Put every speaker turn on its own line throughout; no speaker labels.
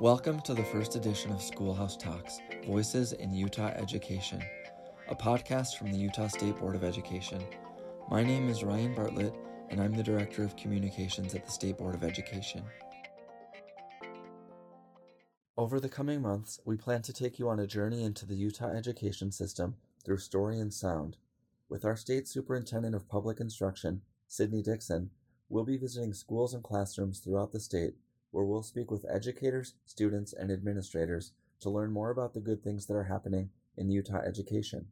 Welcome to the first edition of Schoolhouse Talks Voices in Utah Education, a podcast from the Utah State Board of Education. My name is Ryan Bartlett, and I'm the Director of Communications at the State Board of Education. Over the coming months, we plan to take you on a journey into the Utah education system through story and sound. With our State Superintendent of Public Instruction, Sydnee Dickson, we'll be visiting schools and classrooms throughout the state where we'll speak with educators, students, and administrators to learn more about the good things that are happening in Utah education.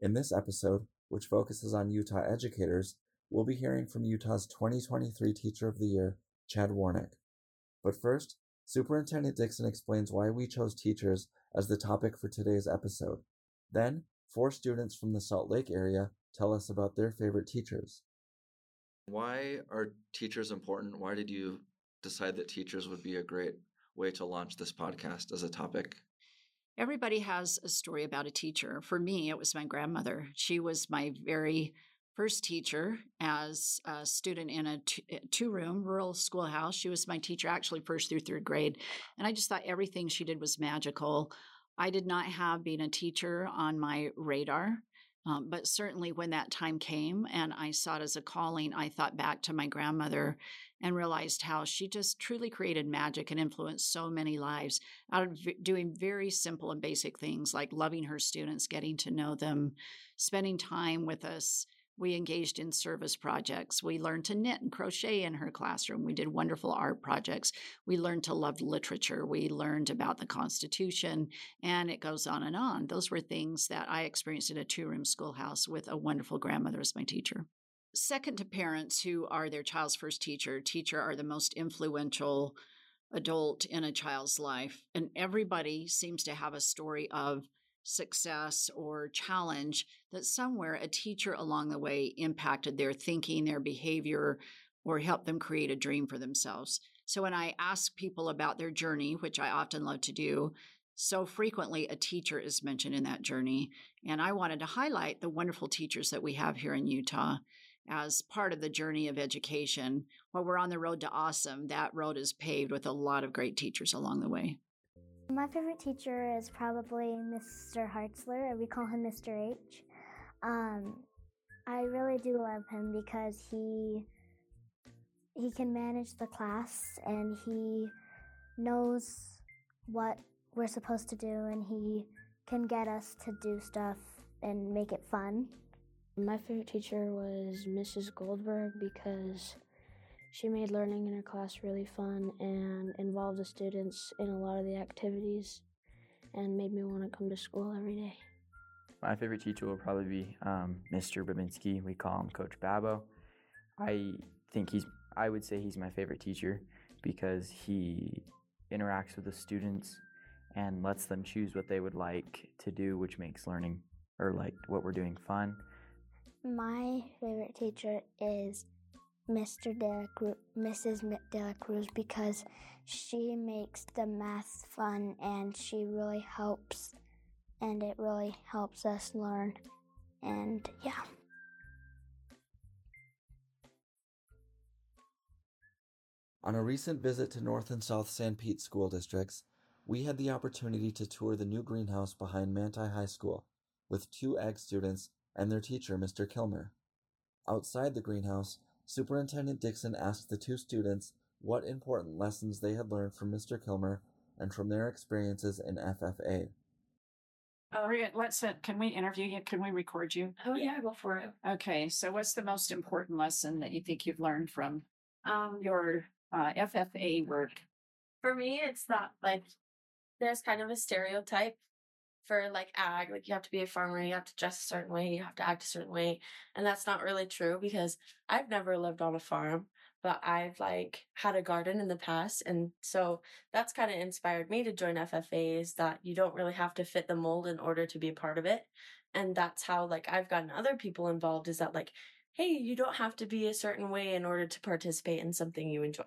In this episode, which focuses on Utah educators, we'll be hearing from Utah's 2023 Teacher of the Year, Chad Warnick. But first, Superintendent Dickson explains why we chose teachers as the topic for today's episode. Then, four students from the Salt Lake area tell us about their favorite teachers. Why are teachers important? Why did you decide that teachers would be a great way to launch this podcast as a topic?
Everybody has a story about a teacher. For me, it was my grandmother. She was my very first teacher as a student in a eh, two room rural schoolhouse. She was my teacher actually first through third grade. And I just thought everything she did was magical. I did not have being a teacher on my radar. Um, but certainly, when that time came and I saw it as a calling, I thought back to my grandmother and realized how she just truly created magic and influenced so many lives out of v- doing very simple and basic things like loving her students, getting to know them, spending time with us. We engaged in service projects. We learned to knit and crochet in her classroom. We did wonderful art projects. We learned to love literature. We learned about the Constitution, and it goes on and on. Those were things that I experienced in a two room schoolhouse with a wonderful grandmother as my teacher second to parents who are their child's first teacher, teacher are the most influential adult in a child's life. And everybody seems to have a story of success or challenge that somewhere a teacher along the way impacted their thinking, their behavior, or helped them create a dream for themselves. So when I ask people about their journey, which I often love to do, so frequently a teacher is mentioned in that journey. And I wanted to highlight the wonderful teachers that we have here in Utah as part of the journey of education. While we're on the road to awesome, that road is paved with a lot of great teachers along the way.
My favorite teacher is probably Mr. Hartzler. We call him Mr. H. Um, I really do love him because he he can manage the class and he knows what we're supposed to do and he can get us to do stuff and make it fun.
My favorite teacher was Mrs. Goldberg because she made learning in her class really fun and involved the students in a lot of the activities and made me want to come to school every day.
My favorite teacher will probably be um, Mr. Babinski. We call him Coach Babo. I think he's, I would say he's my favorite teacher because he interacts with the students and lets them choose what they would like to do, which makes learning or like what we're doing fun.
My favorite teacher is Mr. De Cruz, Mrs. De La Cruz because she makes the math fun and she really helps and it really helps us learn. And yeah.
On a recent visit to North and South Sanpete school districts, we had the opportunity to tour the new greenhouse behind Manti High School with two ag students and their teacher, Mr. Kilmer. Outside the greenhouse, Superintendent Dickson asked the two students what important lessons they had learned from Mr. Kilmer and from their experiences in FFA.
Uh, let's, uh, can we interview you? Can we record you?
Oh, yeah, go for it.
Okay, so what's the most important lesson that you think you've learned from um, your uh, FFA work?
For me, it's that like there's kind of a stereotype for like ag, like you have to be a farmer, you have to dress a certain way, you have to act a certain way. And that's not really true because I've never lived on a farm, but I've like had a garden in the past. And so that's kind of inspired me to join FFA is that you don't really have to fit the mold in order to be a part of it. And that's how like I've gotten other people involved is that like, hey, you don't have to be a certain way in order to participate in something you enjoy.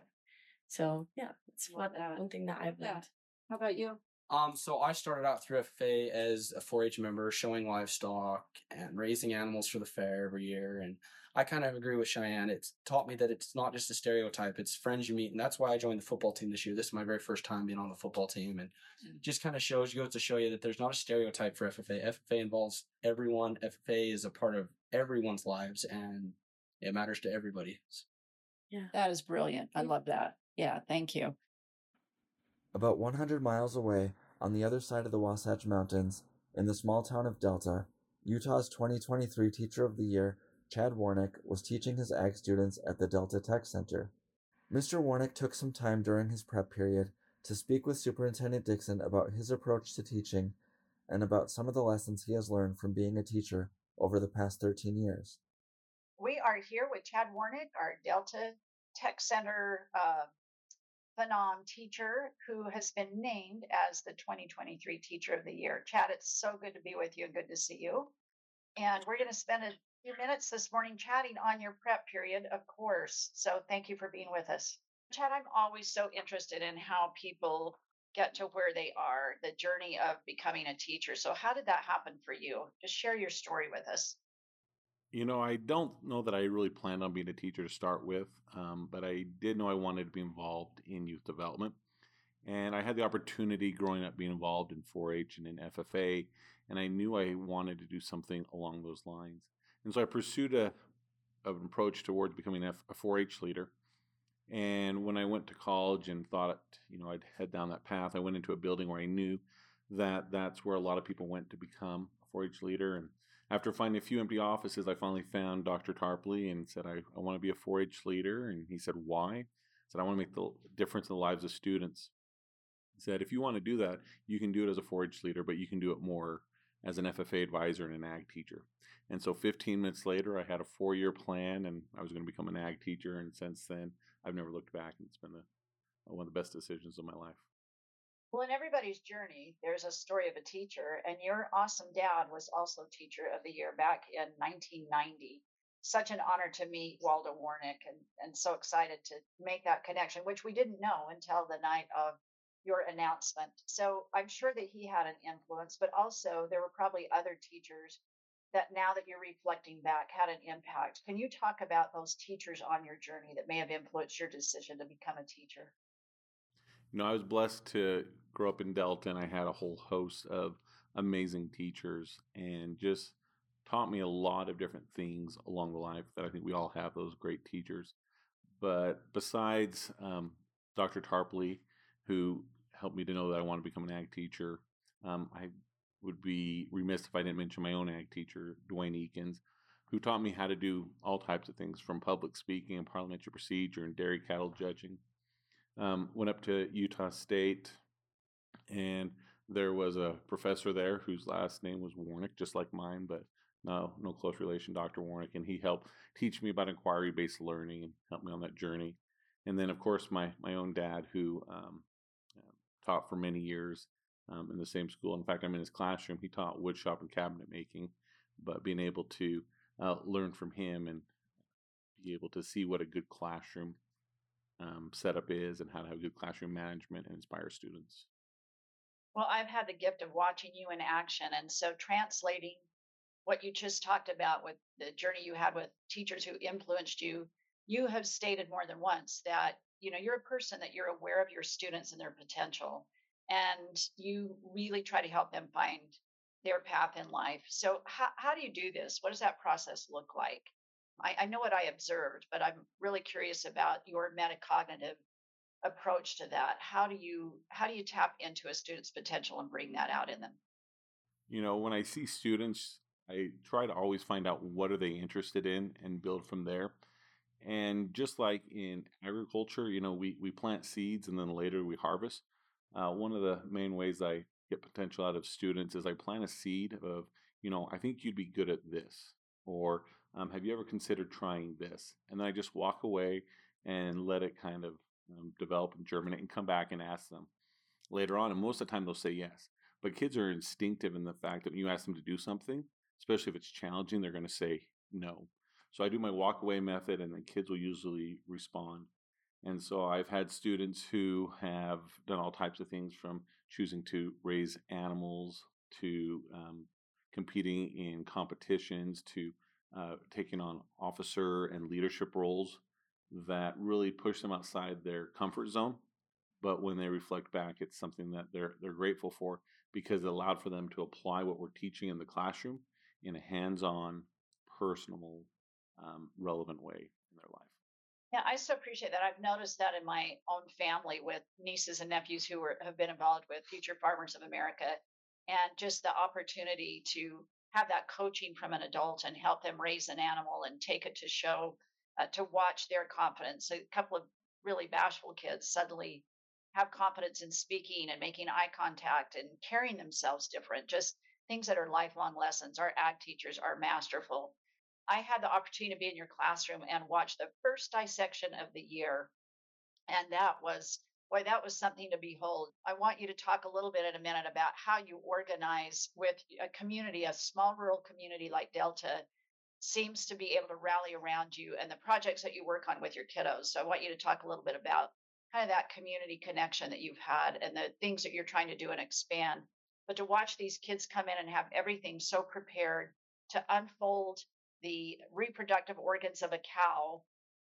So yeah, it's one, one thing that I've learned. Yeah.
How about you?
Um, so I started out through FFA as a 4-H member, showing livestock and raising animals for the fair every year. And I kind of agree with Cheyenne. It's taught me that it's not just a stereotype; it's friends you meet, and that's why I joined the football team this year. This is my very first time being on the football team, and just kind of shows goes to show you that there's not a stereotype for FFA. FFA involves everyone. FFA is a part of everyone's lives, and it matters to everybody.
Yeah.
That is brilliant. I love that. Yeah, thank you.
About 100 miles away, on the other side of the Wasatch Mountains, in the small town of Delta, Utah's 2023 Teacher of the Year, Chad Warnick, was teaching his ag students at the Delta Tech Center. Mr. Warnick took some time during his prep period to speak with Superintendent Dickson about his approach to teaching and about some of the lessons he has learned from being a teacher over the past 13 years.
We are here with Chad Warnick, our Delta Tech Center uh, Phenom teacher who has been named as the 2023 Teacher of the Year. Chad, it's so good to be with you and good to see you. And we're going to spend a few minutes this morning chatting on your prep period, of course. So thank you for being with us. Chad, I'm always so interested in how people get to where they are, the journey of becoming a teacher. So, how did that happen for you? Just share your story with us.
You know, I don't know that I really planned on being a teacher to start with, um, but I did know I wanted to be involved in youth development. And I had the opportunity growing up being involved in 4 H and in FFA, and I knew I wanted to do something along those lines. And so I pursued a, an approach towards becoming a 4 H leader. And when I went to college and thought, you know, I'd head down that path, I went into a building where I knew that that's where a lot of people went to become a 4 H leader. And after finding a few empty offices, I finally found Dr. Tarpley and said, I, I want to be a 4 H leader. And he said, Why? I said, I want to make the difference in the lives of students. He said, If you want to do that, you can do it as a 4 H leader, but you can do it more as an FFA advisor and an ag teacher. And so 15 minutes later, I had a four year plan and I was going to become an ag teacher. And since then, I've never looked back. And it's been a, one of the best decisions of my life.
Well, in everybody's journey, there's a story of a teacher, and your awesome dad was also Teacher of the Year back in 1990. Such an honor to meet Waldo Warnick, and, and so excited to make that connection, which we didn't know until the night of your announcement. So I'm sure that he had an influence, but also there were probably other teachers that now that you're reflecting back had an impact. Can you talk about those teachers on your journey that may have influenced your decision to become a teacher?
Know, I was blessed to grow up in Delta and I had a whole host of amazing teachers and just taught me a lot of different things along the life that I think we all have those great teachers. But besides um, Dr. Tarpley, who helped me to know that I want to become an ag teacher, um, I would be remiss if I didn't mention my own ag teacher, Dwayne Eakins, who taught me how to do all types of things from public speaking and parliamentary procedure and dairy cattle judging. Um, went up to Utah State, and there was a professor there whose last name was Warnick, just like mine, but no, no close relation, Dr. Warnick, and he helped teach me about inquiry-based learning and helped me on that journey. And then, of course, my my own dad, who um, taught for many years um, in the same school. In fact, I'm in his classroom. He taught woodshop and cabinet making, but being able to uh, learn from him and be able to see what a good classroom setup is and how to have good classroom management and inspire students.
Well, I've had the gift of watching you in action. And so translating what you just talked about with the journey you had with teachers who influenced you, you have stated more than once that, you know, you're a person that you're aware of your students and their potential. And you really try to help them find their path in life. So how, how do you do this? What does that process look like? I, I know what I observed, but I'm really curious about your metacognitive approach to that. How do you how do you tap into a student's potential and bring that out in them?
You know when i see students i try to always find out what are they interested in and build from there. And just like in agriculture you know we, we plant seeds and then later we harvest. Uh, one of the main ways i get potential out of students is i plant a seed of you know i think you'd be good at this or um, have you ever considered trying this and then i just walk away and let it kind of um, develop and germinate and come back and ask them later on. And most of the time they'll say yes. But kids are instinctive in the fact that when you ask them to do something, especially if it's challenging, they're going to say no. So I do my walk away method, and then kids will usually respond. And so I've had students who have done all types of things from choosing to raise animals to um, competing in competitions to uh, taking on officer and leadership roles that really push them outside their comfort zone. But when they reflect back, it's something that they're they're grateful for because it allowed for them to apply what we're teaching in the classroom in a hands-on, personal, um, relevant way in their life.
Yeah, I so appreciate that. I've noticed that in my own family with nieces and nephews who were, have been involved with Future Farmers of America, and just the opportunity to have that coaching from an adult and help them raise an animal and take it to show, uh, to watch their confidence. A couple of really bashful kids suddenly have confidence in speaking and making eye contact and carrying themselves different. Just things that are lifelong lessons. Our ag teachers are masterful I had the opportunity to be in your classroom and watch the first dissection of the year. And that was, boy, that was something to behold. I want you to talk a little bit in a minute about how you organize with a community, a small rural community like Delta seems to be able to rally around you and the projects that you work on with your kiddos. So I want you to talk a little bit about kind of that community connection that you've had and the things that you're trying to do and expand. But to watch these kids come in and have everything so prepared to unfold the reproductive organs of a cow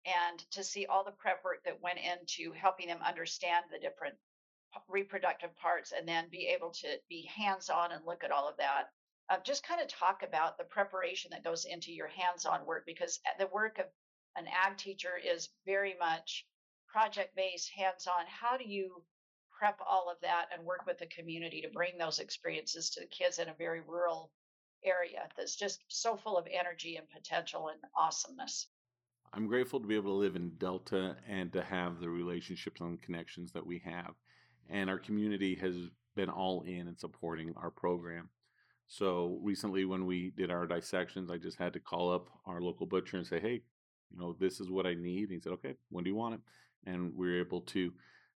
and to see all the prep work that went into helping them understand the different reproductive parts and then be able to be hands on and look at all of that. Uh, just kind of talk about the preparation that goes into your hands on work because uh, the work of an ag teacher is very much project based, hands on. How do you prep all of that and work with the community to bring those experiences to the kids in a very rural area that's just so full of energy and potential and awesomeness.
I'm grateful to be able to live in Delta and to have the relationships and connections that we have. And our community has been all in and supporting our program. So recently, when we did our dissections, I just had to call up our local butcher and say, hey, you know, this is what I need. And he said, okay, when do you want it? And we were able to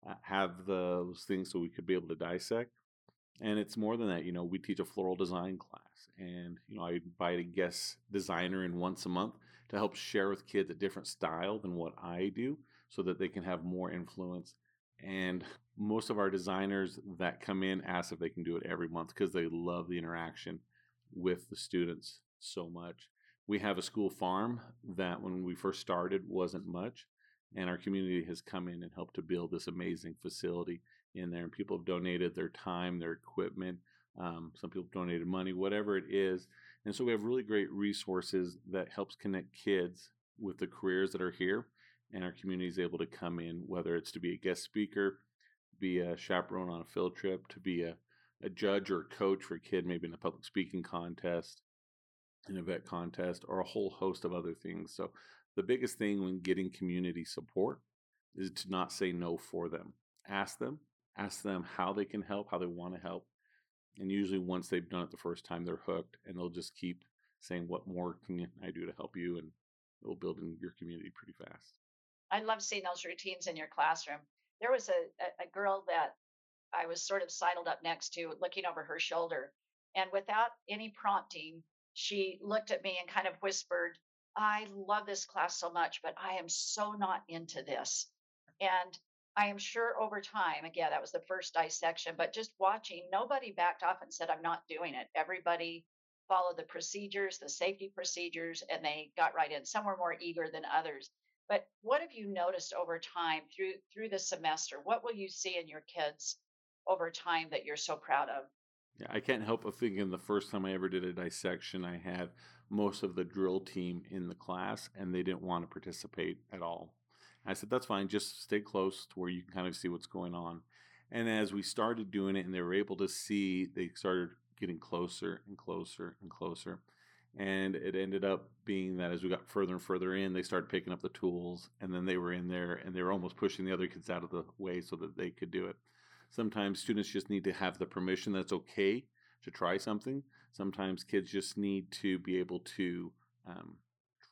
uh, have those things so we could be able to dissect. And it's more than that. You know, we teach a floral design class and you know I invite a guest designer in once a month to help share with kids a different style than what I do, so that they can have more influence. And most of our designers that come in ask if they can do it every month because they love the interaction with the students so much. We have a school farm that when we first started wasn't much, and our community has come in and helped to build this amazing facility in there. And people have donated their time, their equipment, um, some people donated money, whatever it is. And so we have really great resources that helps connect kids with the careers that are here. And our community is able to come in, whether it's to be a guest speaker, be a chaperone on a field trip, to be a, a judge or a coach for a kid, maybe in a public speaking contest, an event contest, or a whole host of other things. So the biggest thing when getting community support is to not say no for them. Ask them, ask them how they can help, how they want to help, and usually, once they've done it the first time, they're hooked and they'll just keep saying, What more can I do to help you? And it'll build in your community pretty fast.
I love seeing those routines in your classroom. There was a, a girl that I was sort of sidled up next to, looking over her shoulder. And without any prompting, she looked at me and kind of whispered, I love this class so much, but I am so not into this. And I am sure over time, again, that was the first dissection, but just watching, nobody backed off and said, I'm not doing it. Everybody followed the procedures, the safety procedures, and they got right in. Some were more eager than others. But what have you noticed over time through through the semester? What will you see in your kids over time that you're so proud of?
Yeah, I can't help but thinking the first time I ever did a dissection, I had most of the drill team in the class, and they didn't want to participate at all. I said, that's fine. Just stay close to where you can kind of see what's going on. And as we started doing it and they were able to see, they started getting closer and closer and closer. And it ended up being that as we got further and further in, they started picking up the tools and then they were in there and they were almost pushing the other kids out of the way so that they could do it. Sometimes students just need to have the permission that's okay to try something. Sometimes kids just need to be able to um,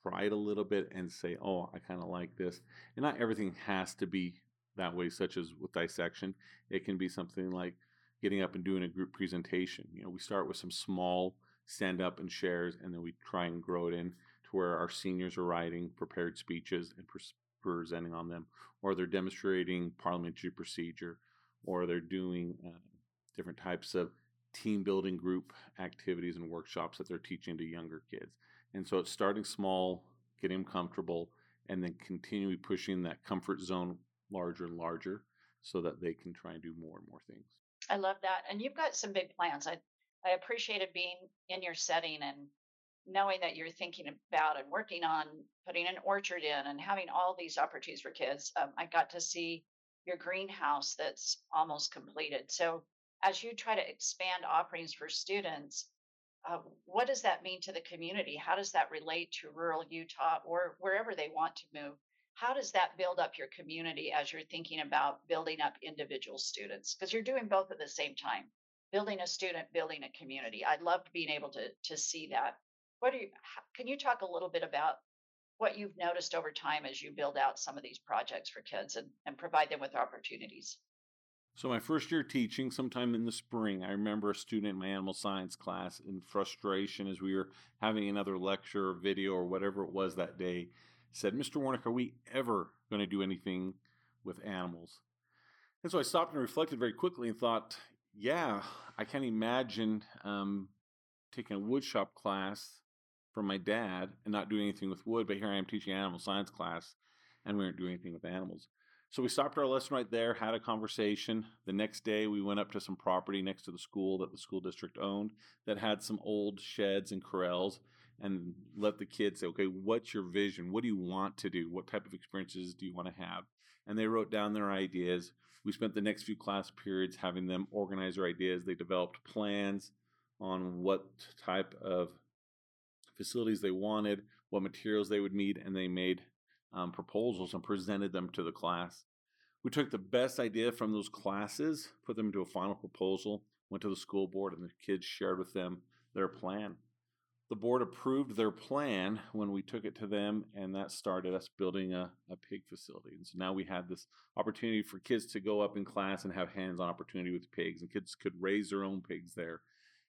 try it a little bit and say, oh, I kind of like this. And not everything has to be that way, such as with dissection. It can be something like getting up and doing a group presentation. You know, we start with some small stand up and shares, and then we try and grow it in to where our seniors are writing prepared speeches and pres- presenting on them, or they're demonstrating parliamentary procedure, or they're doing uh, different types of team building group activities and workshops that they're teaching to younger kids. And so it's starting small, getting them comfortable, and then continually pushing that comfort zone larger and larger so that they can try and do more and more things.
I love that. And you've got some big plans. I I appreciated being in your setting and knowing that you're thinking about and working on putting an orchard in and having all these opportunities for kids. Um, I got to see your greenhouse that's almost completed. So as you try to expand offerings for students, uh, what does that mean to the community? How does that relate to rural Utah or wherever they want to move? How does that build up your community as you're thinking about building up individual students? Because you're doing both at the same time, building a student, building a community. I loved being able to to see that. What do you? Can you talk a little bit about what you've noticed over time as you build out some of these projects for kids and, and provide them with opportunities?
So, my first year teaching, sometime in the spring, I remember a student in my animal science class in frustration as we were having another lecture or video or whatever it was that day, said, Mr. Warnick, are we ever going to do anything with animals? And so I stopped and reflected very quickly and thought, yeah, I can't imagine um, taking a woodshop class from my dad and not doing anything with wood, but here I am teaching animal science class and we aren't doing anything with animals. So we stopped our lesson right there, had a conversation. The next day, we went up to some property next to the school that the school district owned that had some old sheds and corrals and let the kids say, okay, what's your vision? What do you want to do? What type of experiences do you want to have? And they wrote down their ideas. We spent the next few class periods having them organize their ideas. They developed plans on what type of facilities they wanted, what materials they would need, and they made um, proposals and presented them to the class. We took the best idea from those classes, put them into a final proposal, went to the school board, and the kids shared with them their plan. The board approved their plan when we took it to them, and that started us building a, a pig facility. And so now we had this opportunity for kids to go up in class and have hands on opportunity with pigs, and kids could raise their own pigs there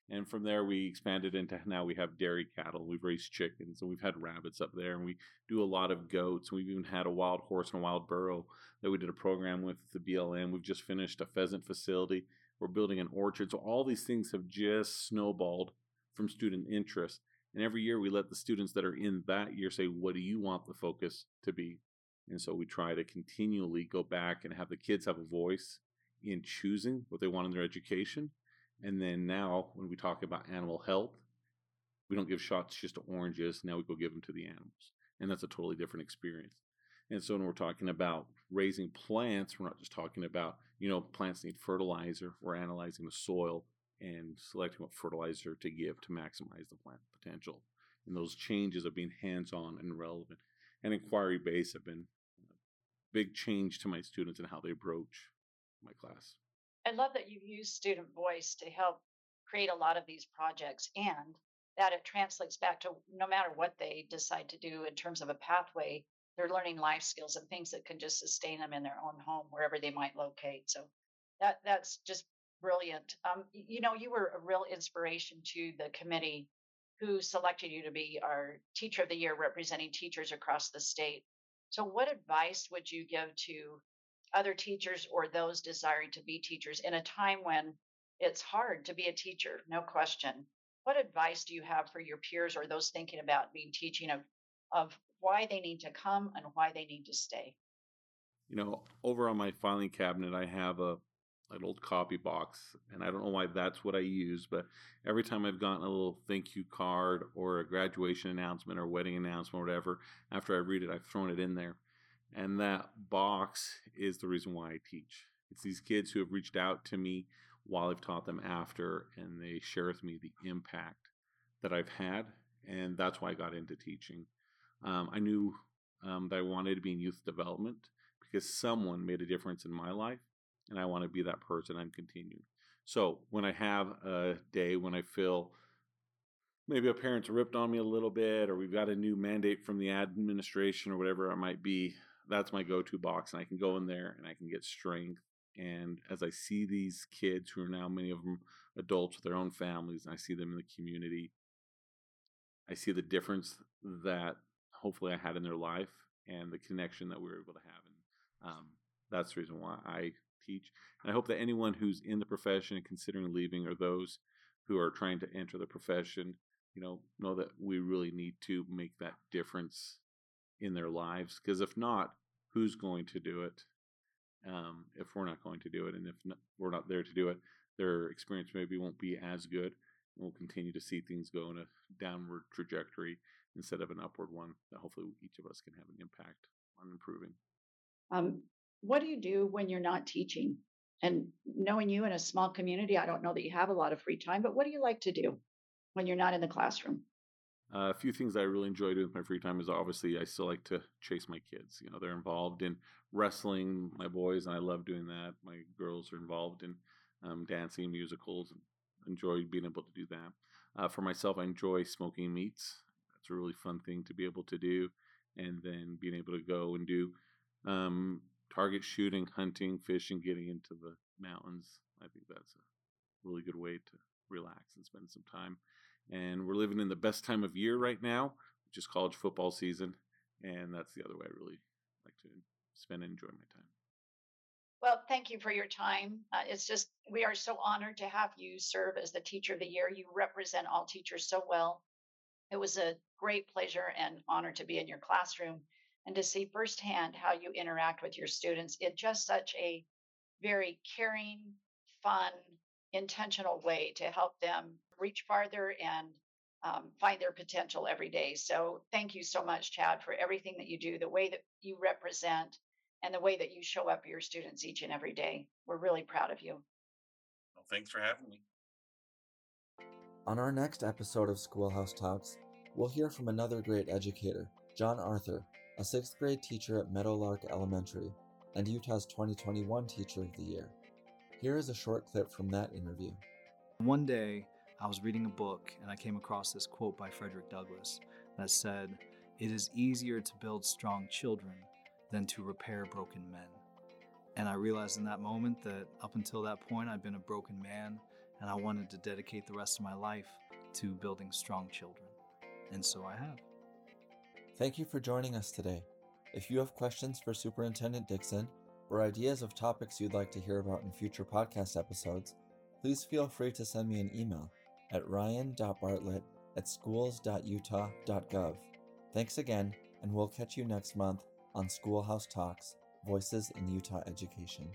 and from there, we expanded into now we have dairy cattle. We've raised chickens and we've had rabbits up there. And we do a lot of goats. We've even had a wild horse and a wild burro that we did a program with the BLM. We've just finished a pheasant facility. We're building an orchard. So all these things have just snowballed from student interest. And every year we let the students that are in that year say, What do you want the focus to be? And so we try to continually go back and have the kids have a voice in choosing what they want in their education and then now, when we talk about animal health, we don't give shots just to oranges. Now we go give them to the animals. And that's a totally different experience. And so when we're talking about raising plants, we're not just talking about, you know, plants need fertilizer. We're analyzing the soil and selecting what fertilizer to give to maximize the plant potential. And those changes of being hands on and relevant and inquiry based have been a big change to my students and how they approach my class.
I love that you use student voice to help create a lot of these projects and that it translates back to no matter what they decide to do in terms of a pathway, they're learning life skills and things that can just sustain them in their own home, wherever they might locate. So that that's just brilliant. Um, you know, you were a real inspiration to the committee who selected you to be our teacher of the year representing teachers across the state. So what advice would you give to other teachers or those desiring to be teachers in a time when it's hard to be a teacher, no question. What advice do you have for your peers or those thinking about being teaching of of why they need to come and why they need to stay?
You know, over on my filing cabinet, I have a an old copy box, and I don't know why that's what I use, but every time I've gotten a little thank you card or a graduation announcement or wedding announcement or whatever, after I read it, I've thrown it in there. And that box is the reason why I teach. It's these kids who have reached out to me while I've taught them after, and they share with me the impact that I've had. And that's why I got into teaching. Um, I knew um, that I wanted to be in youth development because someone made a difference in my life, and I want to be that person. I'm continuing. So when I have a day when I feel maybe a parent's ripped on me a little bit, or we've got a new mandate from the administration, or whatever it might be, that's my go-to box and i can go in there and i can get strength and as i see these kids who are now many of them adults with their own families and i see them in the community i see the difference that hopefully i had in their life and the connection that we were able to have. And um, that's the reason why I teach. And I hope that anyone who's in the profession and considering leaving, or those who are trying to enter the profession, you know, know that we really need to make that difference in their lives. Because if not, who's going to do it? Um, if we're not going to do it, and if not, we're not there to do it, their experience maybe won't be as good. and We'll continue to see things go in a downward trajectory instead of an upward one that hopefully each of us can have an impact on improving.
Um, what do you do when you're not teaching? And knowing you in a small community, I don't know that you have a lot of free time, but what do you like to do when you're not in the classroom?
Uh, a few things I really enjoy doing with my free time is obviously I still like to chase my kids. You know, they're involved in wrestling, my boys, and I love doing that. My girls are involved in um, dancing, musicals, and enjoy being able to do that. Uh, for myself, I enjoy smoking meats. That's a really fun thing to be able to do, and then being able to go and do um, target shooting, hunting, fishing, getting into the mountains. I think that's a really good way to relax and spend some time. And we're living in the best time of year right now, which is college football season, and that's the other way I really like to spend and enjoy my time.
Well, thank you for your time. Uh, it's just, we are so honored to have you serve as the Teacher of the Year. You represent all teachers so well. It was a great pleasure and honor to be in your classroom and to see firsthand how you interact with your students in just such a very caring, fun, intentional way to help them reach farther and um, find their potential every day. So, thank you so much, Chad, for everything that you do, the way that you represent and the way that you show up for your students each and every day. We're really proud of you.
Well, thanks for having me.
On our next episode of Schoolhouse Talks, we'll hear from another great educator, John Arthur, a sixth grade teacher at Meadowlark Elementary and Utah's 2021 Teacher of the Year. Here is a short clip from that interview.
One day, I was reading a book and I came across this quote by Frederick Douglass that said, It is easier to build strong children than to repair broken men. And I realized in that moment that up until that point, I'd been a broken man, and I wanted to dedicate the rest of my life to building strong children. And so I have.
Thank you for joining us today. If you have questions for Superintendent Dickson or ideas of topics you'd like to hear about in future podcast episodes, please feel free to send me an email at ryan.bartlett at schools.utah.gov. Thanks again, and we'll catch you next month on Schoolhouse Talks Voices in Utah Education.